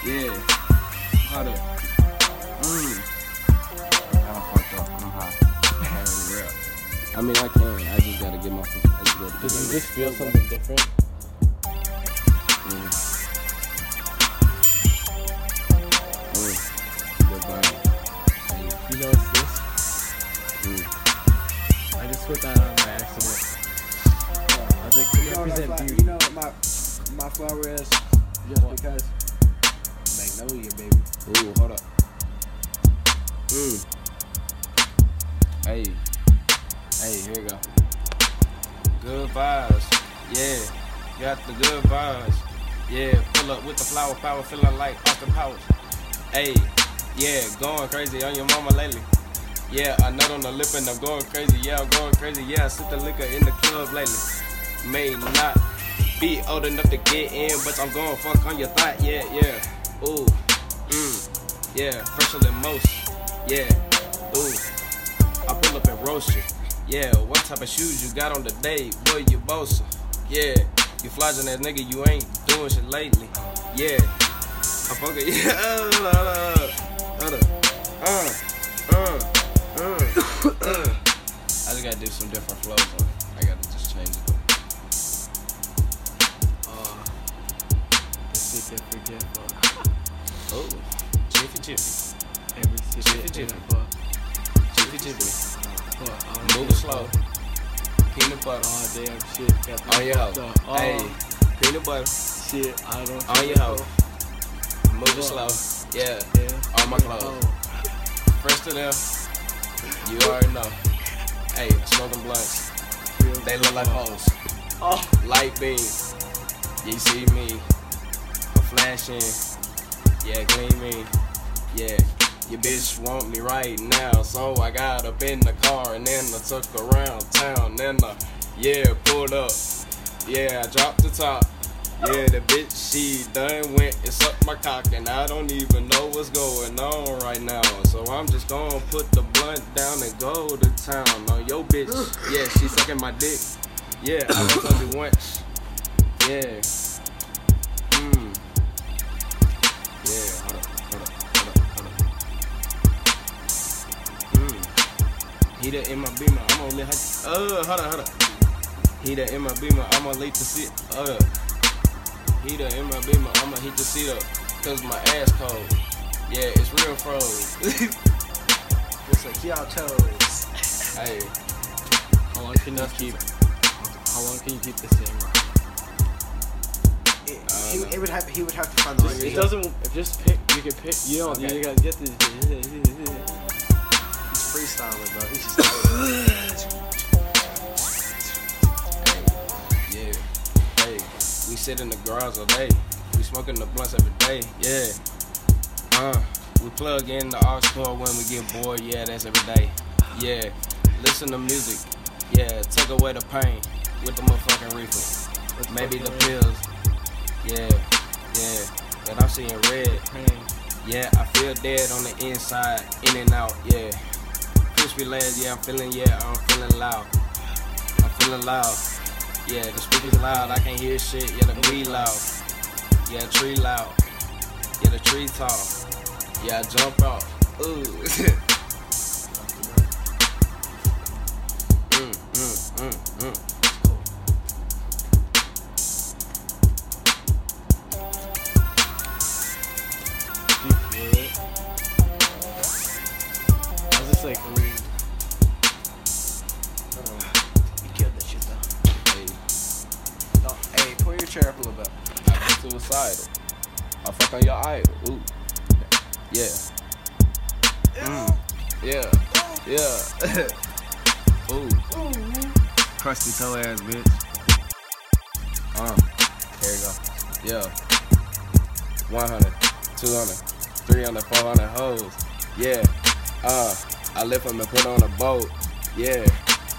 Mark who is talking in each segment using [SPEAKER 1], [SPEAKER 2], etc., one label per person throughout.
[SPEAKER 1] Hold up.
[SPEAKER 2] Mm. I don't fucked up. I'm high. I can't. I mean, I can. I just gotta get my. I just gotta
[SPEAKER 3] Did you
[SPEAKER 2] get
[SPEAKER 3] just feel something different?
[SPEAKER 2] Mm. Mm.
[SPEAKER 3] You know what's this?
[SPEAKER 2] Mm.
[SPEAKER 3] I just put that on by accident. I was like, to
[SPEAKER 1] You know,
[SPEAKER 3] represent
[SPEAKER 1] my,
[SPEAKER 3] beauty.
[SPEAKER 1] you know my my flower is just
[SPEAKER 3] What?
[SPEAKER 1] because magnolia, baby.
[SPEAKER 2] Ooh, hold up. Mm. Hey. Hey, here we go. Good vibes. Yeah. Got the good vibes. Yeah. Pull up with the flower power, feeling like Austin Powers. Hey. Yeah. Going crazy on your mama lately. Yeah, I nut on the lip and I'm going crazy. Yeah, I'm going crazy. Yeah, I sip the liquor in the club lately. May not be old enough to get in, but I'm going fuck on your thought. Yeah, yeah. Ooh. Mm, yeah, fresher than most. Yeah, ooh. I pull up and roast you. Yeah, what type of shoes you got on today? Boy, you bossa. Yeah, you flogging that nigga, you ain't doing shit lately. Yeah, I fuck it. Yeah, up. Uh, uh, uh, uh. I just gotta do some different flows on it. I gotta just change it.
[SPEAKER 3] Uh, this shit get forgetful.
[SPEAKER 2] Oh, jiffy jiffy,
[SPEAKER 3] Every
[SPEAKER 2] Jiffy jiffy. jiffy jiffy.
[SPEAKER 3] But uh,
[SPEAKER 2] Move
[SPEAKER 3] give
[SPEAKER 2] it
[SPEAKER 3] a
[SPEAKER 2] slow. Peanut butter.
[SPEAKER 3] Oh damn shit. Got
[SPEAKER 2] On your hoe.
[SPEAKER 3] Oh
[SPEAKER 2] Hey, peanut butter.
[SPEAKER 3] shit. I don't.
[SPEAKER 2] On your hoe. it slow. Yeah.
[SPEAKER 3] Yeah.
[SPEAKER 2] On my clothes. Fresh to them. You already know. Hey, smoking blunts. They look like hoes.
[SPEAKER 3] Oh.
[SPEAKER 2] Light beam. You see me. I'm flashing. Yeah, gleaming. Yeah. Your bitch want me right now. So I got up in the car and then I took around town. Then I, yeah, pulled up. Yeah, I dropped the top. Yeah, the bitch, she done went and sucked my cock, and I don't even know what's going on right now. So I'm just gonna put the blunt down and go to town on your bitch. Yeah, she sucking my dick. Yeah, I told you once. Yeah. Hmm. Heater in my beamer, I'm gonna let her. Uh, hold up, hold up. Heater in my beamer, I'm gonna late to sit. Uh. Heater in my beamer, I'ma heat the seat up. Cause my ass cold. Yeah, it's real froze.
[SPEAKER 1] It's like y'all toes.
[SPEAKER 2] hey,
[SPEAKER 3] How long can you keep? How long can you keep the same rock?
[SPEAKER 1] It, he,
[SPEAKER 2] know.
[SPEAKER 1] it would have he would have to find the right.
[SPEAKER 3] It doesn't. If just pick, you can pick. You don't.
[SPEAKER 2] Okay.
[SPEAKER 3] You gotta get this.
[SPEAKER 1] He's freestyling, bro. He's just
[SPEAKER 2] yeah. Hey, we sit in the garage all day. We smoking the blunts every day. Yeah. Uh, we plug in the aux cord when we get bored. Yeah, that's every day. Yeah. Listen to music. Yeah, take away the pain with the motherfucking reefer. Maybe the pills. Yeah, yeah. But I'm seeing red. Yeah, I feel dead on the inside, in and out, yeah. Crispy legs, yeah, I'm feeling, yeah, I'm feeling loud. I'm feeling loud. Yeah, the speakers loud, I can't hear shit, yeah, the weed loud. Yeah, tree loud. Yeah, the tree tall. Yeah, I jump out. Ooh. mm, mm, mm,
[SPEAKER 1] hey, pull your chair up a little bit.
[SPEAKER 2] I be suicidal. I fuck on your idol. Ooh. Yeah. Mm. Yeah. Yeah. Ooh. Crusty toe ass bitch. Uh. Here you go. Yeah. 100, 200, 300, 400 hoes. Yeah. Uh. I lift them and put on a boat. Yeah.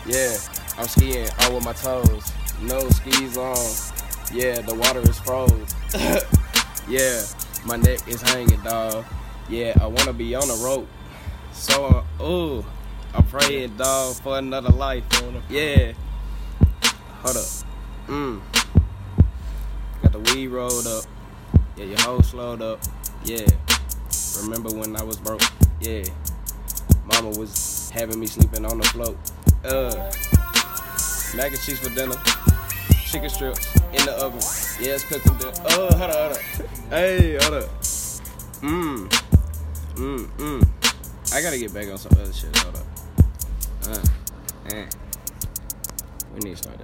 [SPEAKER 2] Yeah. I'm skiing all with my toes. No skis on. Yeah, the water is froze. yeah, my neck is hanging, dog. Yeah, I wanna be on a rope. So, uh, ooh, I'm praying, dog, for another life. Yeah. Hold up. Mm. Got the weed rolled up. Yeah, your hoe slowed up. Yeah. Remember when I was broke? Yeah. Mama was having me sleeping on the float. Uh, mac and cheese for dinner. Chicken strips in the oven. Yeah, it's cooking dinner. Oh, hold up, hold up. Hey, hold up. Mmm. Mmm, mmm. I gotta get back on some other shit. Hold up. Uh, eh. We need to start that